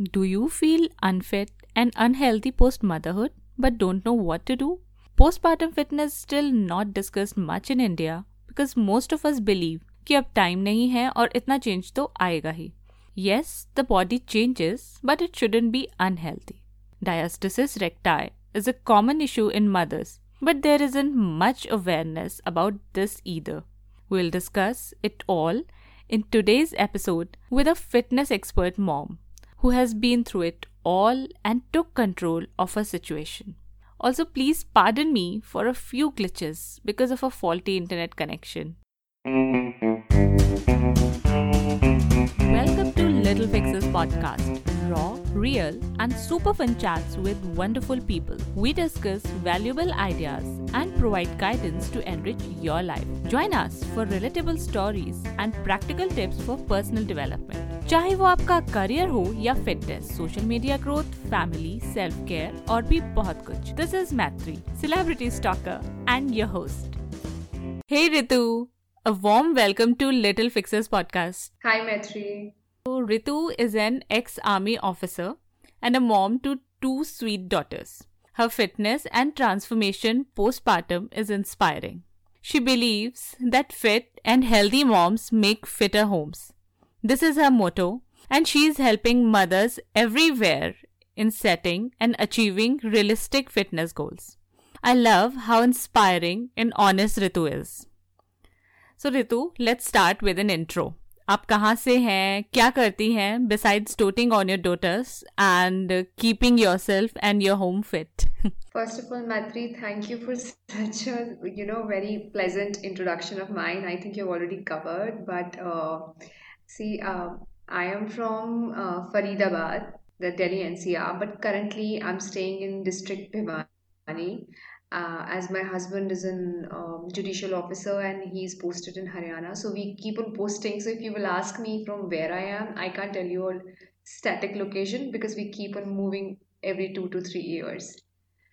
Do you feel unfit and unhealthy post motherhood but don't know what to do? Postpartum fitness is still not discussed much in India because most of us believe कि अब time नहीं है और इतना change तो आएगा ही Yes, the body changes, but it shouldn't be unhealthy. Diastasis recti is a common issue in mothers, but there isn't much awareness about this either. We'll discuss it all in today's episode with a fitness expert mom who has been through it all and took control of her situation. Also, please pardon me for a few glitches because of a faulty internet connection. Mm-hmm. Welcome to Little Fixes podcast. Raw, real, and super fun chats with wonderful people. We discuss valuable ideas and provide guidance to enrich your life. Join us for relatable stories and practical tips for personal development. चाहे वो आपका career हो या fitness social media growth family self care और भी बहुत कुछ this is Maitri celebrity stalker and your host hey Ritu A warm welcome to Little Fixers podcast. Hi, Maitri. Ritu is an ex army officer and a mom to two sweet daughters. Her fitness and transformation postpartum is inspiring. She believes that fit and healthy moms make fitter homes. This is her motto, and she is helping mothers everywhere in setting and achieving realistic fitness goals. I love how inspiring and honest Ritu is. So, Ritu, let's start with an intro. आप कहाँ से हैं क्या करती हैं besides toting on your daughters and keeping your self and your home fit First of all, Matri, thank you for such a you know very pleasant introduction of mine. I think you've already covered, but uh, see, uh, I am from uh, Faridabad, the Delhi NCR, but currently I'm staying in District Bhiwani, uh, as my husband is an um, judicial officer and he's posted in Haryana. So we keep on posting. So if you will ask me from where I am, I can't tell you a static location because we keep on moving every two to three years.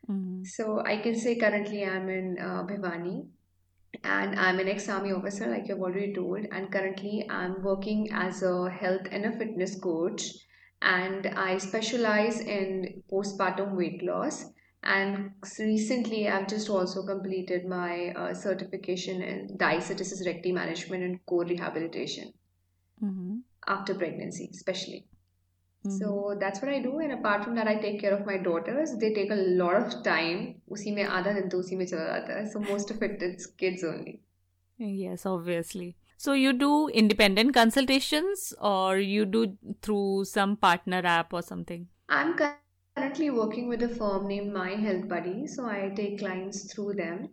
Mm-hmm. So I can say currently I'm in uh, Bhiwani and I'm an ex-army officer like you've already told and currently I'm working as a health and a fitness coach and I specialize in postpartum weight loss and recently i've just also completed my uh, certification in diastasis recti management and core rehabilitation mm-hmm. after pregnancy especially mm-hmm. so that's what i do and apart from that i take care of my daughters they take a lot of time usi mein mein so most of it's kids only yes obviously so you do independent consultations or you do through some partner app or something? I'm currently working with a firm named My Health Buddy. So I take clients through them.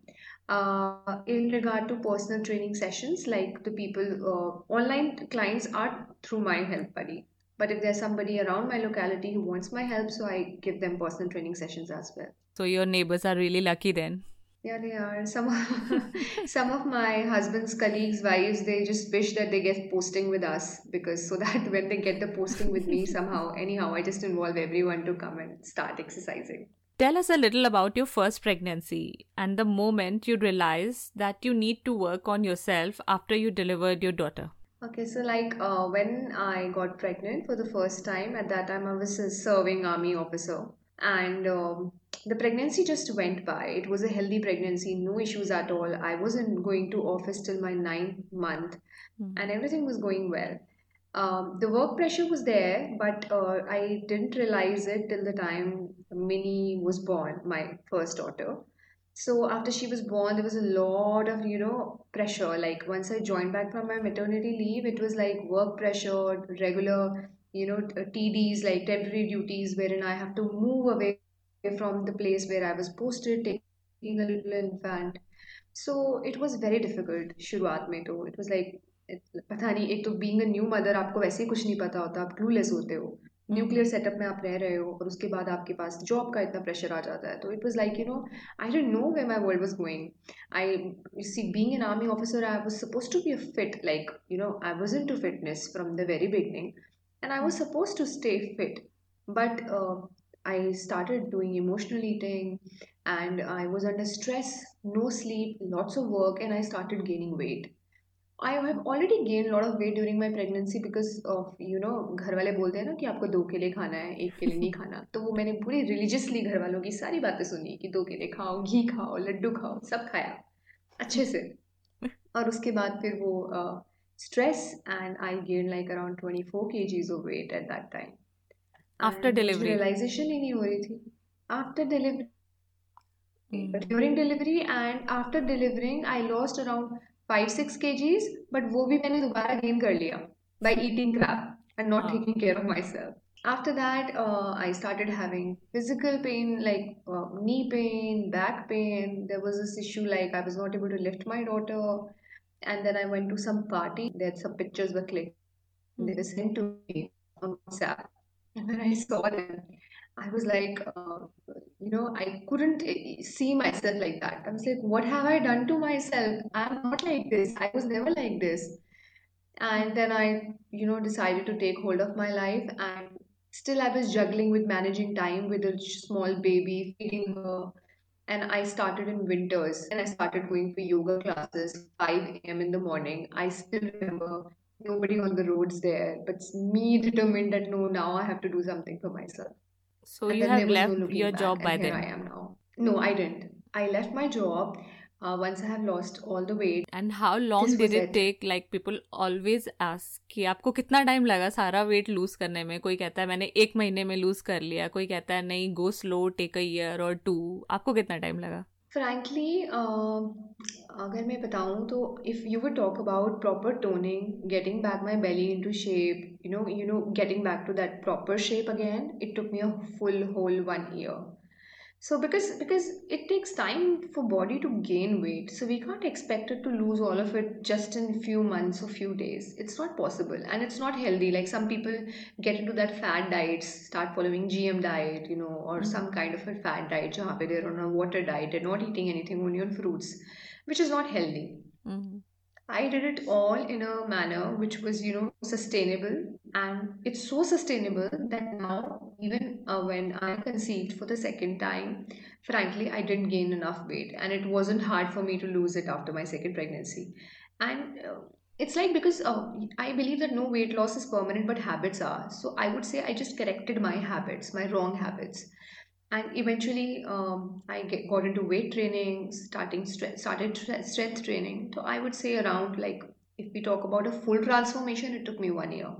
Uh, in regard to personal training sessions, like the people, uh, online clients are through My Health Buddy. But if there's somebody around my locality who wants my help, so I give them personal training sessions as well. So your neighbors are really lucky then. Yeah, they are. Some of, some of my husband's colleagues' wives, they just wish that they get posting with us because so that when they get the posting with me somehow, anyhow, I just involve everyone to come and start exercising. Tell us a little about your first pregnancy and the moment you realized that you need to work on yourself after you delivered your daughter. Okay, so like uh, when I got pregnant for the first time, at that time I was a serving army officer, and um, the pregnancy just went by. It was a healthy pregnancy, no issues at all. I wasn't going to office till my ninth month, Mm. and everything was going well. Um, the work pressure was there, but uh, I didn't realize it till the time Minnie was born, my first daughter. So after she was born, there was a lot of, you know, pressure. Like once I joined back from my maternity leave, it was like work pressure, regular, you know, t- TDs, like temporary duties, wherein I have to move away from the place where I was posted, taking a little infant. So it was very difficult शुरुआत में तो it was like it- पता नहीं एक तो being a new mother आपको वैसे ही कुछ नहीं पता होता आप clueless होते हो न्यूक्लियर सेटअप में आप रह रहे हो और उसके बाद आपके पास जॉब का इतना प्रेशर आ जाता है तो it was like you know I don't know where my world was going I you see being an army officer i was supposed to be a fit like you know i was into fitness from the very beginning and i was supposed to stay fit but uh, i started doing emotional eating and i was under stress no sleep lots of work and i started gaining weight I have already gained a lot of weight during my pregnancy because of you know घर वाले बोलते हैं ना कि आपको दो केले खाना है एक केले नहीं खाना तो वो मैंने पूरी रिलीजियसली घर वालों की सारी बातें सुनी कि दो केले खाओ घी खाओ लड्डू खाओ सब खाया अच्छे से और उसके बाद फिर वो stress stress and i gained like around 24 kgs of weight at that time. After and delivery? realization in after delivery. Mm. during delivery and after delivering i lost around 5 6 kgs but wo bhi maine dobara gain kar liya by eating crap and not oh. taking care of myself. After that uh, i started having physical pain like uh, knee pain back pain. There was this issue like i was not able to lift my daughter and then i went to some party there some pictures were clicked mm-hmm. they were sent to me on whatsapp and when i saw them I was like, uh, you know, I couldn't eh, see myself like that. I was like, what have I done to myself? I'm not like this. I was never like this. And then I, you know, decided to take hold of my life. And still, I was juggling with managing time with a small baby, feeding her. And I started in winters and I started going for yoga classes 5 a.m. in the morning. I still remember nobody on the roads there, but me determined that no, now I have to do something for myself. So and you have left no your job by then. I am now. No, I didn't. I left my job uh, once I have lost all the weight. And how long did it, it. take? Like people always ask कि आपको कितना time लगा सारा weight lose करने में? कोई कहता है मैंने एक महीने में लूज कर लिया। कोई कहता है नहीं go slow take a year और टू आपको कितना टाइम लगा? फ्रैंकली uh, अगर मैं बताऊँ तो if you would talk about proper toning getting back my belly into shape you know you know getting back to that proper shape again it took me a full whole one year so because because it takes time for body to gain weight so we can't expect it to lose all of it just in few months or few days it's not possible and it's not healthy like some people get into that fat diets start following gm diet you know or mm-hmm. some kind of a fat diet they're on a water diet they're not eating anything only on fruits which is not healthy mm-hmm. I did it all in a manner which was, you know, sustainable. And it's so sustainable that now, even uh, when I conceived for the second time, frankly, I didn't gain enough weight. And it wasn't hard for me to lose it after my second pregnancy. And uh, it's like because uh, I believe that no weight loss is permanent, but habits are. So I would say I just corrected my habits, my wrong habits and eventually um, I get, got into weight training, starting stre- started strength training. So I would say around like if we talk about a full transformation, it took me one year.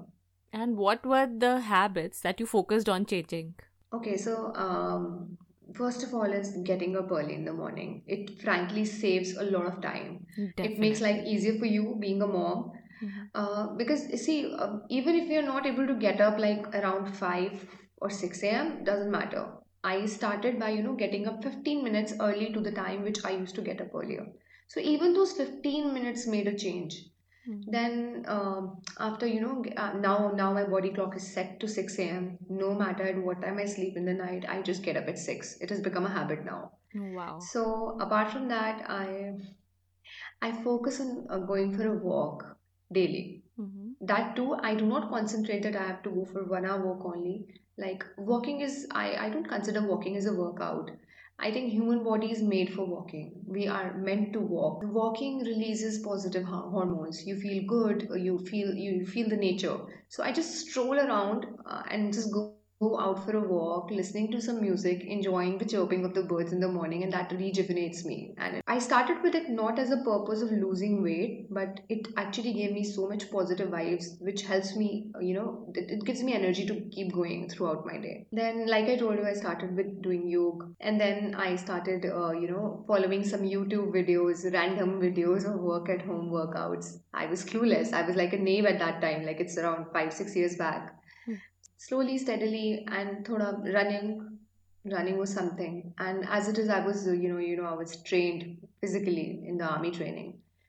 And what were the habits that you focused on changing? Okay, so um, first of all is getting up early in the morning. It frankly saves a lot of time. Definitely. It makes life easier for you being a mom. Mm-hmm. Uh, because see, uh, even if you're not able to get up like around 5 or 6 a.m., doesn't matter I started by, you know, getting up 15 minutes early to the time which I used to get up earlier. So even those 15 minutes made a change. Mm-hmm. Then um, after you know uh, now now my body clock is set to 6 a.m. No matter at what time I sleep in the night, I just get up at 6. It has become a habit now. Wow. So apart from that, I I focus on uh, going for a walk daily. Mm-hmm. That too, I do not concentrate that I have to go for one hour walk only like walking is I, I don't consider walking as a workout. I think human body is made for walking. We are meant to walk. Walking releases positive hormones. You feel good you feel you feel the nature. So i just stroll around uh, and just go go out for a walk, listening to some music, enjoying the chirping of the birds in the morning, and that rejuvenates me. And I started with it not as a purpose of losing weight, but it actually gave me so much positive vibes, which helps me, you know, it, it gives me energy to keep going throughout my day. Then, like I told you, I started with doing yoga, and then I started, uh, you know, following some YouTube videos, random videos of work at home workouts. I was clueless. I was like a knave at that time, like it's around five, six years back slowly steadily and thoda running running was something. And as it is i was you know you know i was trained physically in the army training.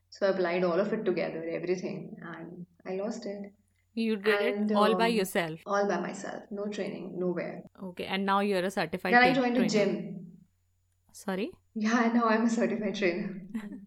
So i applied all of it together everything and i lost it. You did and, it all um, by yourself? all by myself. No training nowhere. Okay and now you're a certified then i joined trainer. a gym. Sorry? Yeah now i'm a certified trainer.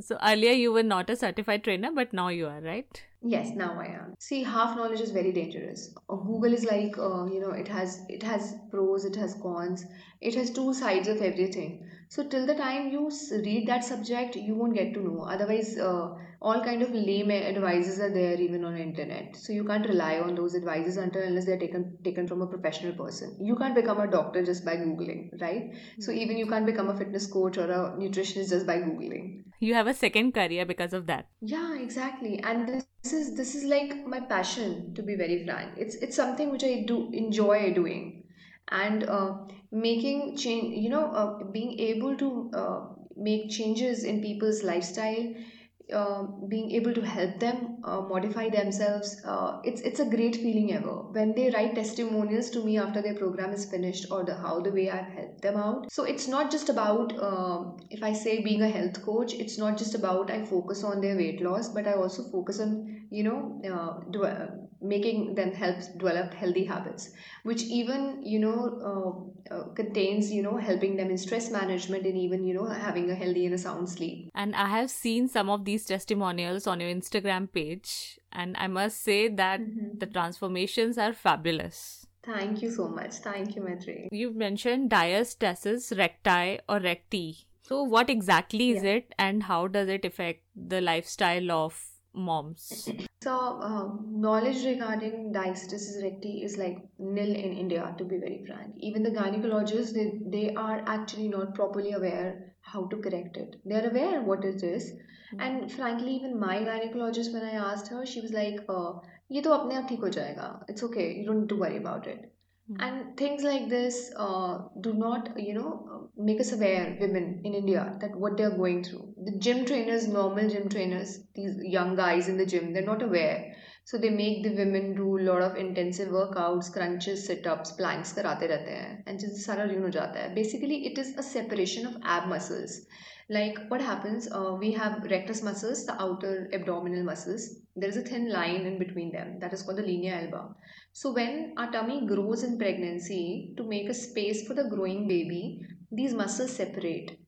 So earlier you were not a certified trainer, but now you are, right? Yes, now I am. See, half knowledge is very dangerous. Uh, Google is like, uh, you know, it has it has pros, it has cons, it has two sides of everything. So till the time you read that subject, you won't get to know. Otherwise, uh, all kind of lame advices are there even on internet. So you can't rely on those advices until unless they're taken taken from a professional person. You can't become a doctor just by googling right? Mm-hmm. so hmm. even you can't become a fitness coach or a nutritionist just by googling. You have a second career because of that. Yeah exactly. And this is this is like my passion to be very frank. It's it's something which i do enjoy doing and uh, making change you know uh, being able to uh, make changes in people's lifestyle uh, being able to help them uh, modify themselves uh, it's it's a great feeling ever. When they write testimonials to me after their program is finished or the how the way i've helped them out. So it's not just about if i say being a health coach it's not just about i focus on their weight loss but i also focus on you know uh, making them help develop healthy habits which even you know uh, uh, contains you know helping them in stress management and even you know having a healthy and a sound sleep and i have seen some of these testimonials on your instagram page and i must say that mm-hmm. the transformations are fabulous thank you so much thank you Maitri. you've mentioned diastasis recti or recti so what exactly is yeah. it and how does it affect the lifestyle of moms? So, uh, knowledge regarding diastasis recti is like nil in India, to be very frank. Even the gynecologists, they, they are actually not properly aware how to correct it. They are aware what it is. Mm-hmm. And frankly, even my gynecologist, when I asked her, she was like, uh, ये तो अपने आप ठीक हो जाएगा. It's okay. You don't need to worry about it. Mm-hmm. And things like this uh, do not, you know, make us aware, women in India, that what they're going through. The gym trainers, normal gym trainers, these young guys in the gym, they're not aware. So they make the women do a lot of intensive workouts, crunches, sit-ups, planks karate rehte and just sara jata hai. Basically, it is a separation of ab muscles. Like what happens, uh, we have rectus muscles, the outer abdominal muscles. There is a thin line in between them that is called the linea alba. So when our tummy grows in pregnancy, to make a space for the growing baby, these muscles separate.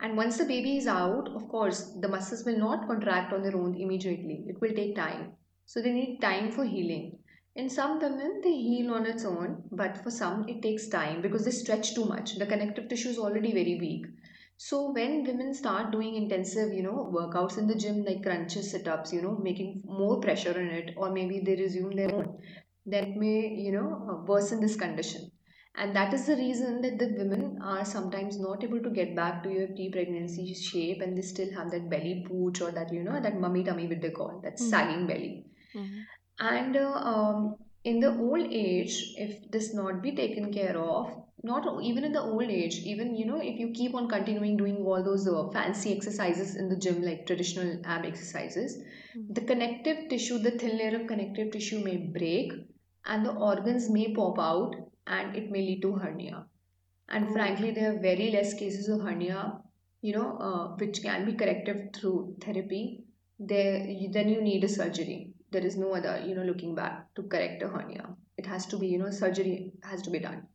And once the baby is out, of course, the muscles will not contract on their own immediately. It will take time. So they need time for healing. In some women, they heal on its own, but for some, it takes time because they stretch too much. The connective tissue is already very weak. So when women start doing intensive, you know, workouts in the gym like crunches, sit-ups, you know, making more pressure on it, or maybe they resume their own, that may you know uh, worsen this condition and that is the reason that the women are sometimes not able to get back to your pre-pregnancy shape and they still have that belly pooch or that you know that mummy tummy with they call that mm-hmm. sagging belly mm-hmm. and uh, um, in the old age if this not be taken care of not even in the old age even you know if you keep on continuing doing all those uh, fancy exercises in the gym like traditional ab exercises mm-hmm. the connective tissue the thin layer of connective tissue may break and the organs may pop out and it may lead to hernia. And frankly, there are very less cases of hernia, you know, uh, which can be corrected through therapy. There, then you need a surgery There is no other, you know, looking back to correct a hernia. It has to be, you know, surgery has to be done.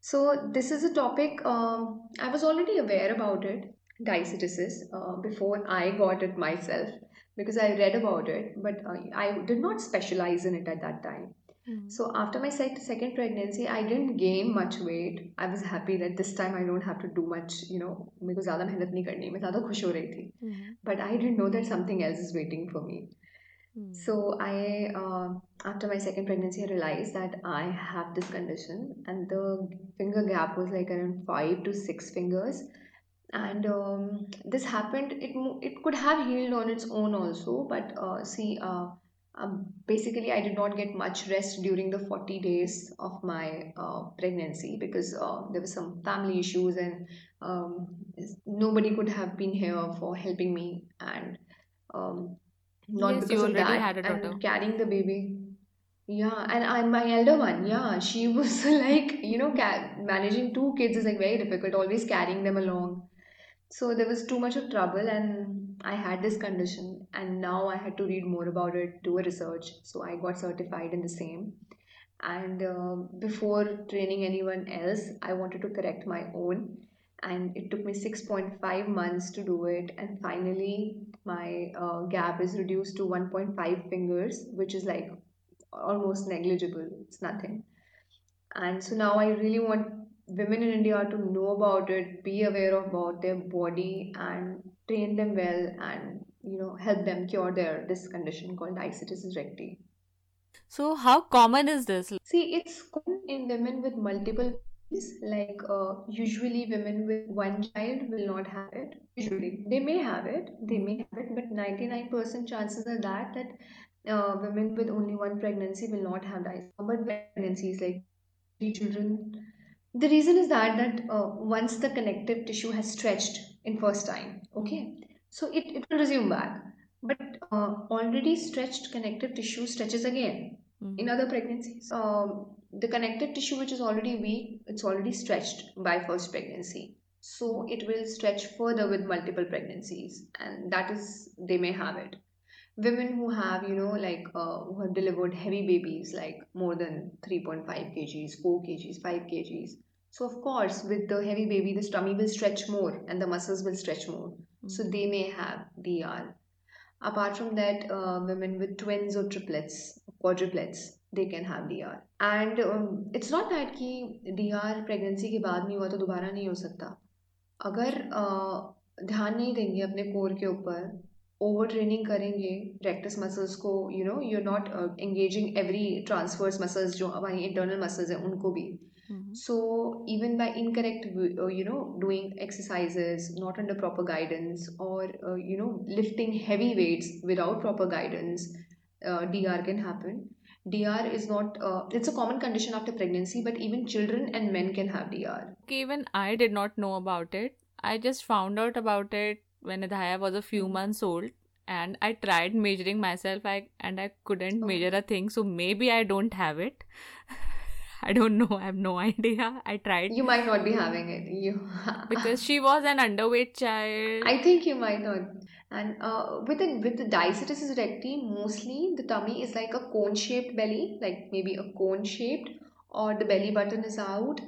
So this is a topic um, I was already aware about it, diastasis, uh, before I got it myself because I read about it, but uh, I did not specialize in it at that time. Mm. So after my second pregnancy, I didn't gain much weight. I was happy that this time I don't have to do much, you know, because ज़्यादा मेहनत नहीं करनी मैं ज़्यादा खुश हो रही थी. Mm-hmm. But I didn't know that something else is waiting for me. So I, uh, after my second pregnancy, I realized that I have this condition, and the finger gap was like around five to six fingers. And um, this happened. It it could have healed on its own also, but uh, see, uh, um, basically, I did not get much rest during the 40 days of my uh, pregnancy because uh, there were some family issues and um, nobody could have been here for helping me and um, not yes, because of that and carrying the baby. Yeah, and I'm my elder one, yeah, she was like, you know, ca- managing two kids is like very difficult, always carrying them along. So there was too much of trouble, and I had this condition and now I had to read more about it, do a research. So I got certified in the same. And uh, before training anyone else, I wanted to correct my own. And it took me 6.5 months to do it. And finally, my uh, gap is reduced to 1.5 fingers, which is like almost negligible. It's nothing. And so now I really want women in India to know about it, be aware about their body, and train them well and you know help them cure their this condition called diastasis recti. So, how common is this? See, it's common in women with multiple like uh, usually women with one child will not have it. Usually they may have it they may have it but 99% chances are that that uh, women with only one pregnancy will not have diabetes but pregnancies like three children. The reason is that that uh, once the connective tissue has stretched in first time okay? So it, it will resume back. But uh, already stretched connective tissue stretches again mm-hmm. in other pregnancies. Um, the connective tissue which is already weak it's already stretched by first pregnancy. So it will stretch further with multiple pregnancies and that is they may have it. Women who have you know like uh, who have delivered heavy babies like more than 3.5 kgs 4 kgs 5 kgs. So of course with the heavy baby the tummy will stretch more and the muscles will stretch more. Mm-hmm. so they may have dr apart from that uh, women with twins or triplets quadruplets they can have D R and it's not that कि D R pregnancy के बाद नहीं हुआ तो दोबारा नहीं हो सकता। अगर uh, ध्यान नहीं देंगे अपने कोर के ऊपर ओवर ट्रेनिंग करेंगे प्रैक्टिस मसल्स को you know you not engaging every transverse muscles जो हमारी इंटरनल मसल्स हैं उनको भी। So even by incorrect you know doing exercises not under proper guidance और you know lifting heavy weights without proper guidance D R can happen DR is not, uh, it's a common condition after pregnancy, but even children and men can have DR. Even I did not know about it. I just found out about it when Adhaya was a few hmm. months old and I tried measuring myself I, and I couldn't oh. measure a thing. So maybe I don't have it. I don't know. I have no idea. I tried. You might not be having it. You because she was an underweight child. I think you might not. And uh, with the with the diastasis recti, mostly the tummy is like a cone shaped belly, like maybe a cone shaped, or the belly button is out,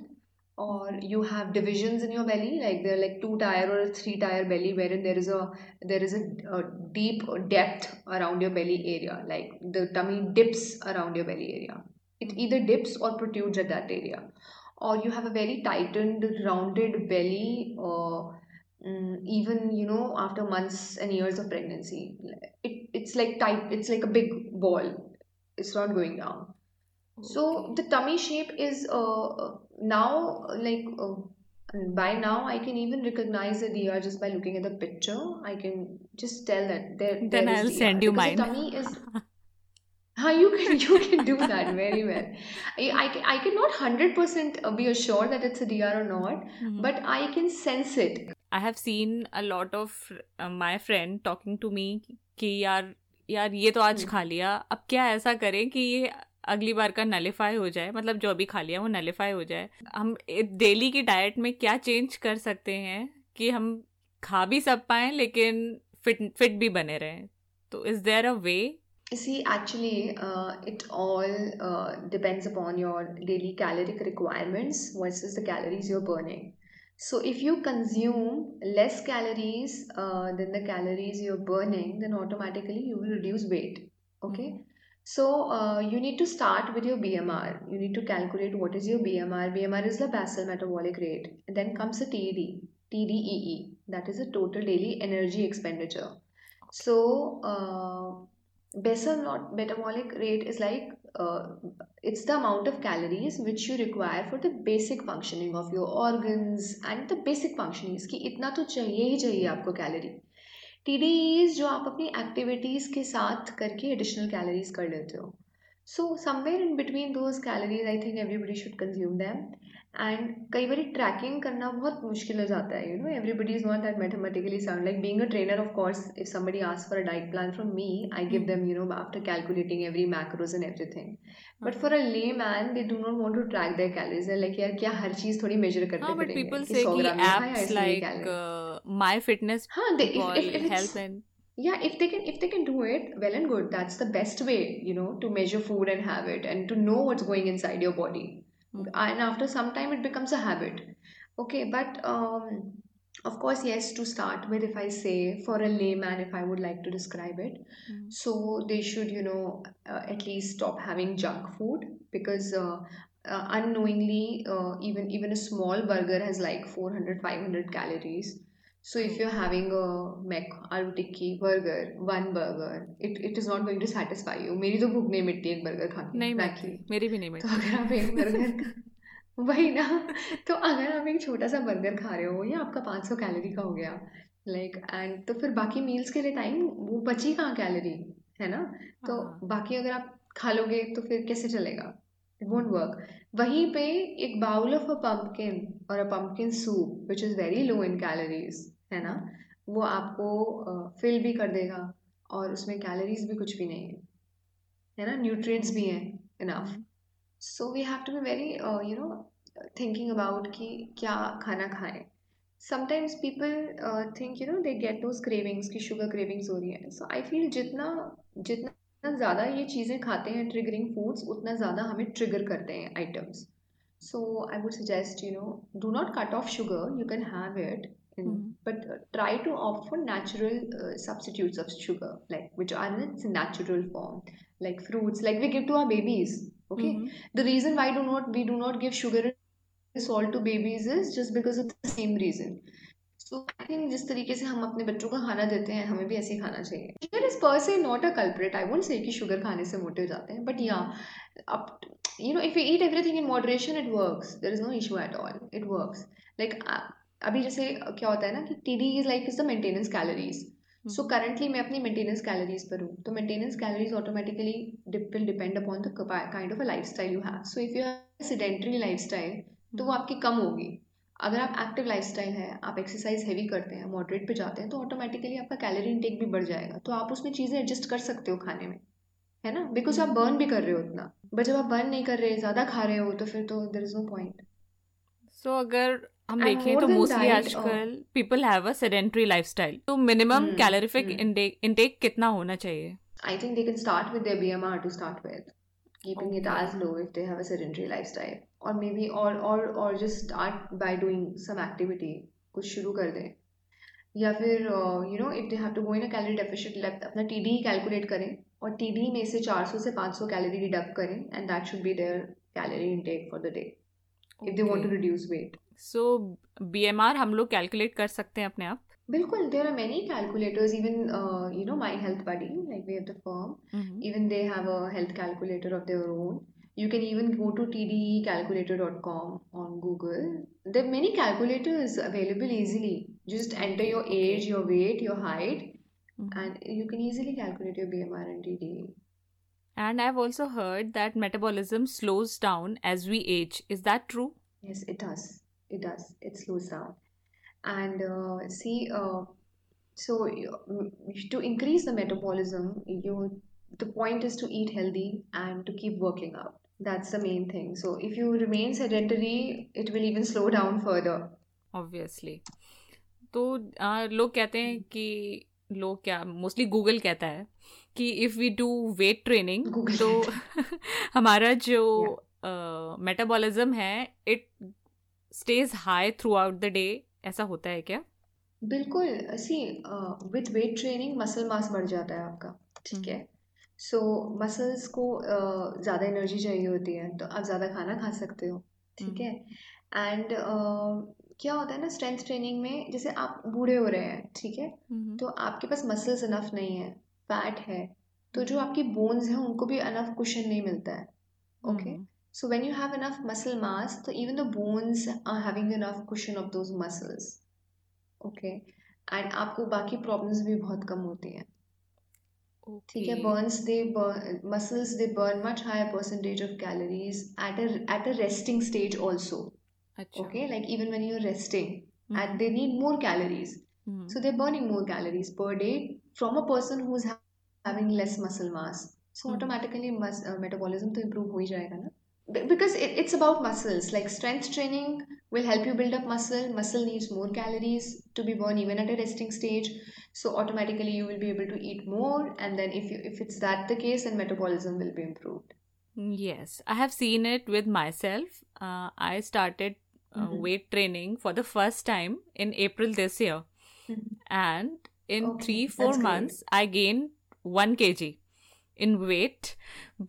or you have divisions in your belly, like they're like two tire or a three tire belly, wherein there is a there is a, a deep depth around your belly area, like the tummy dips around your belly area. It either dips or protrudes at that area, or you have a very tightened, rounded belly. Uh, Mm, even you know after months and years of pregnancy it, it's like tight it's like a big ball it's not going down okay. so the tummy shape is uh, uh now like uh, by now i can even recognize the dr just by looking at the picture i can just tell that there then there i'll send you mine the tummy is How you can you can do that very well. I, I, I cannot hundred percent be assured that it's a DR or not, mm-hmm. but I can sense it. I have seen a lot of my friend talking to me कि यार यार ये तो आज hmm. खा लिया। अब क्या ऐसा करें कि ये अगली बार का नलीफाई हो जाए? मतलब जो अभी खा लिया वो नलीफाई हो जाए। हम डेली की डाइट में क्या चेंज कर सकते हैं कि हम खा भी सब पाए लेकिन फिट फिट भी बने रहें। तो is there a way see actually it all depends upon your daily caloric requirements versus the calories you're burning So, if you consume less calories uh, than the calories you're burning, then automatically you will reduce weight. Okay. So, uh, you need to start with your BMR. You need to calculate what is your BMR. BMR is the basal metabolic rate. And then comes the TED, TDEE. That is the total daily energy expenditure. So, uh, basal not metabolic rate is like uh, it's the amount of calories which you require for the basic functioning of your organs and the basic functionings कि इतना तो चाहिए ही चाहिए आपको calorie T जो आप अपनी activities के साथ करके एडिशनल कैलोरीज कर लेते हो so somewhere in between those calories I think everybody should consume them and कई बार ट्रैकिंग करना बहुत मुश्किल हो जाता है you know everybody is not that mathematically sound like being a trainer of course if somebody ask for a diet plan from me I give them you know after calculating every macros and everything but for a layman they do not want to track their calories like यार क्या हर चीज़ थोड़ी major करते हाँ, but people से कि apps like my fitness हाँ they help and yeah if they can if they can do it well and good. That's the best way you know to measure food and have it and to know what's going inside your body. And after some time it becomes a habit okay but um, of course yes to start with if i say for a layman if i would like to describe it mm-hmm. so they should you know uh, at least stop having junk food because uh, uh, unknowingly uh, even even a small burger has like 400 500 calories So if you're having a mac aloo tikki burger, one burger, it it is not going to satisfy you. मेरी तो भूख नहीं मिटती एक burger खा के नहीं. मिलती मेरी भी नहीं तो मिलती अगर आप एक बर्गर वही ना तो अगर आप एक छोटा सा बर्गर खा रहे हो ये आपका 500 कैलोरी का हो गया। लाइक एंड तो फिर बाकी मील्स के लिए टाइम वो बची कहाँ कैलोरी है ना? तो हाँ। बाकी अगर आप खा लोगे तो फिर कैसे चलेगा? इट वोंट वर्क वहीं पे एक बाउल ऑफ़ अ पंपकिन और a pumpkin soup which is very low in calories है ना? वो आपको फिल भी कर देगा और उसमें कैलोरीज भी कुछ भी नहीं है। है ना? न्यूट्रिएंट्स भी हैं enough so we have to be very you know thinking about कि क्या खाना खाएँ। Sometimes people think you know they get those cravings की शुगर क्रेविंग्स हो रही हैं। सो आई फील जितना जितना जितना ज़्यादा ये चीज़ें खाते हैं ट्रिगरिंग फूड्स उतना ज़्यादा हमें ट्रिगर करते हैं items so I would suggest you know do not cut off sugar you can have it but try to off for natural substitutes of sugar like which are its natural form like fruits like we give to our babies okay the reason why do not we do not give sugar salt to babies is just because of the same reason so I think जिस तरीके से हम अपने बच्चों को खाना देते हैं हमें भी ऐसे ही खाना चाहिए। Sugar is per se not a culprit. I won't say कि sugar खाने से मोटे हो जाते हैं yeah up you know if we eat everything in moderation it works. There is no issue at all. It works. Like uh, अभी जैसे क्या होता है ना कि T D is like is the maintenance calories so currently मैं अपनी maintenance calories पर हूँ तो maintenance calories automatically will depend upon the kind of a lifestyle you have so if you have sedentary lifestyle तो वो हम्म, आपकी कम होगी. अगर आप एक्टिव लाइफ स्टाइल है आप एक्सरसाइज हैवी करते हैं मॉडरेट पे जाते हैं तो ऑटोमेटिकली आपका कैलोरी इंटेक भी बढ़ जाएगा। तो आप उसमें चीज़ें एडजस्ट कर सकते हो खाने में है ना? बिकॉज़ आप बर्न भी कर रहे हो उतना। बट जब आप बर्न नहीं कर रहे ज़्यादा खा रहे हो तो फिर तो there is no point so अगर हम देखें तो मोस्टली आजकल people have a sedentary lifestyle तो मिनिमम कैलोरीफिक इनटेक कितना होना चाहिए? I think they can start with their BMR to start with, keeping it as okay low if they have a sedentary lifestyle, or maybe or or or just start by doing some activity. कुछ शुरू कर दें. या फिर you know if they have to go in a calorie deficient left अपना TD calculate करें और TD में से 400 से 500 कैलोरी डिडक्ट करें and that should be their calorie intake for the day if they want to reduce weight so BMR हम लोग calculate कर सकते हैं अपने आप? Bilkul, there are many calculators. Even uh, you know, my health buddy, like we have the firm, mm-hmm. even they have a health calculator of their own. You can even go to tdecalculator.com on Google. There are many calculators available easily. Just enter your age, your weight, your height, mm-hmm. and you can easily calculate your BMR and TDE. And I've also heard that metabolism slows down as we age. Is that true? Yes, it does. It does. It slows down and uh, see uh, so you- mm, to increase the metabolism you the point is to eat healthy and to keep working out that's the main thing so if you remain sedentary it will even slow down further Obviously. तो आ, लोग कहते हैं कि लोग क्या mostly Google कहता है कि if we do weight training google तो it हमारा जो yeah मेटाबॉलिज्म है it stays high throughout the day ऐसा होता है क्या? बिल्कुल see with weight training muscle mass बढ़ जाता है आपका ठीक है? सो मसल्स को uh, ज़्यादा एनर्जी चाहिए होती है तो आप ज़्यादा खाना खा सकते हो ठीक है? एंड क्या होता है ना स्ट्रेंथ ट्रेनिंग में जैसे आप बूढ़े हो रहे हैं ठीक है? हम्म, तो आपके पास मसल्स इनफ नहीं है फैट है तो जो आपकी बोन्स हैं उनको भी इनफ कुशन नहीं मिलता है okay hmm, So when you have enough muscle mass, so even the bones are having enough cushion of those muscles. Okay. And आपको बाकी problems भी बहुत कम होती हैं ठीक है okay burns they burn muscles they burn much higher percentage of calories at a at a resting stage also अच्छा okay like even when you're resting hmm, and they need more calories hmm, so they're burning more calories per day from a person who's ha- having less muscle mass so hmm, automatically mus- uh, metabolism तो improve हो ही जाएगा ना Be- because it, it's about muscles. Like strength training will help you build up muscle. Muscle needs more calories to be burned even at a resting stage. So automatically you will be able to eat more. And then if you if it's that the case then metabolism will be improved. Yes, I have seen it with myself. Uh, I started uh, Mhm. weight training for the first time in April this year, Mhm. and in Okay, three four that's great. months I gained one kg in weight,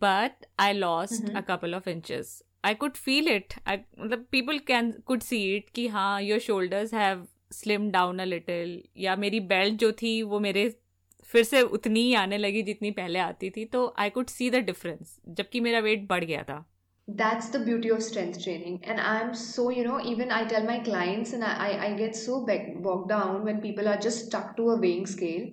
but I lost Mhm. a couple of inches. I could feel it. I the people can could see it. कि हाँ, your shoulders have slim down a little या मेरी belt जो थी वो मेरे फिर से उतनी ही आने लगी जितनी पहले आती थी तो I could see the difference जबकि मेरा वेट बढ़ गया था that's the beauty of strength training and i'm so you know even i tell my clients and i i get so bogged down when people are just stuck to a weighing scale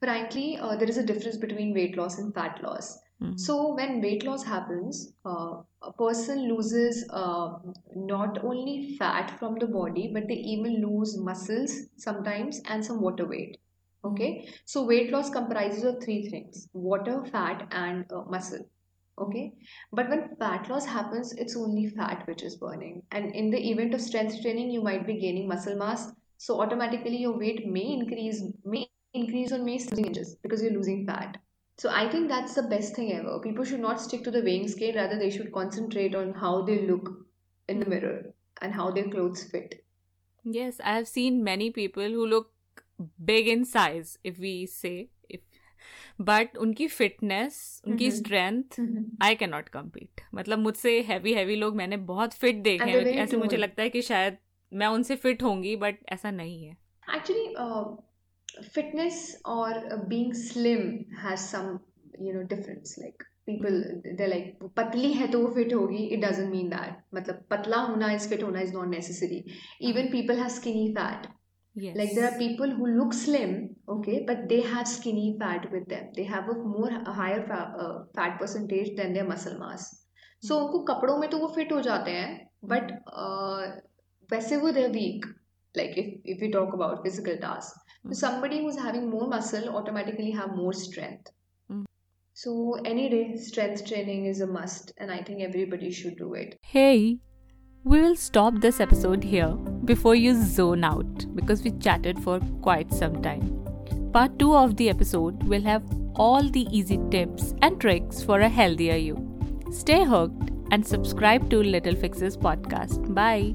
frankly uh, there is a difference between weight loss and fat loss. Mm-hmm. so when weight loss happens uh, a person loses uh, not only fat from the body but they even lose muscles sometimes and some water weight. Okay? So weight loss comprises of three things water fat and uh, muscle. Okay? But when fat loss happens it's only fat which is burning. And in the event of strength training you might be gaining muscle mass. So automatically your weight may increase may increase or may inches because you're losing fat so i think that's the best thing ever people should not stick to the weighing scale rather they should concentrate on how they look in the mirror and how their clothes fit yes i have seen many people who look big in size if we से if but उनकी fitness उनकी strength I can not compete मतलब मुझसे heavy heavy लोग मैंने बहुत fit देखे हैं ऐसे मुझे लगता है कि शायद मैं उनसे फिट होंगी बट ऐसा नहीं है actually fitness or being slim has some you know difference like people they're like patli hai to fit hogi it doesn't mean that matlab patla hona is fit hona is not necessary even people have skinny fat yes like there are people who look slim okay but they have skinny fat with them they have a more a higher fat, uh, fat percentage than their muscle mass so unko kapdon mein to wo fit ho jate hain but uh, वैसे वो there weak like if if you talk about physical task mm-hmm. so somebody who's having more muscle automatically have more strength. Mm-hmm. So any day, strength training is a must, and I think everybody should do it. Hey. We will stop this episode here before you zone out because we chatted for quite some time. Part 2 of the episode will have all the easy tips and tricks for a healthier you. Stay hooked and subscribe to Little Fixes podcast. Bye.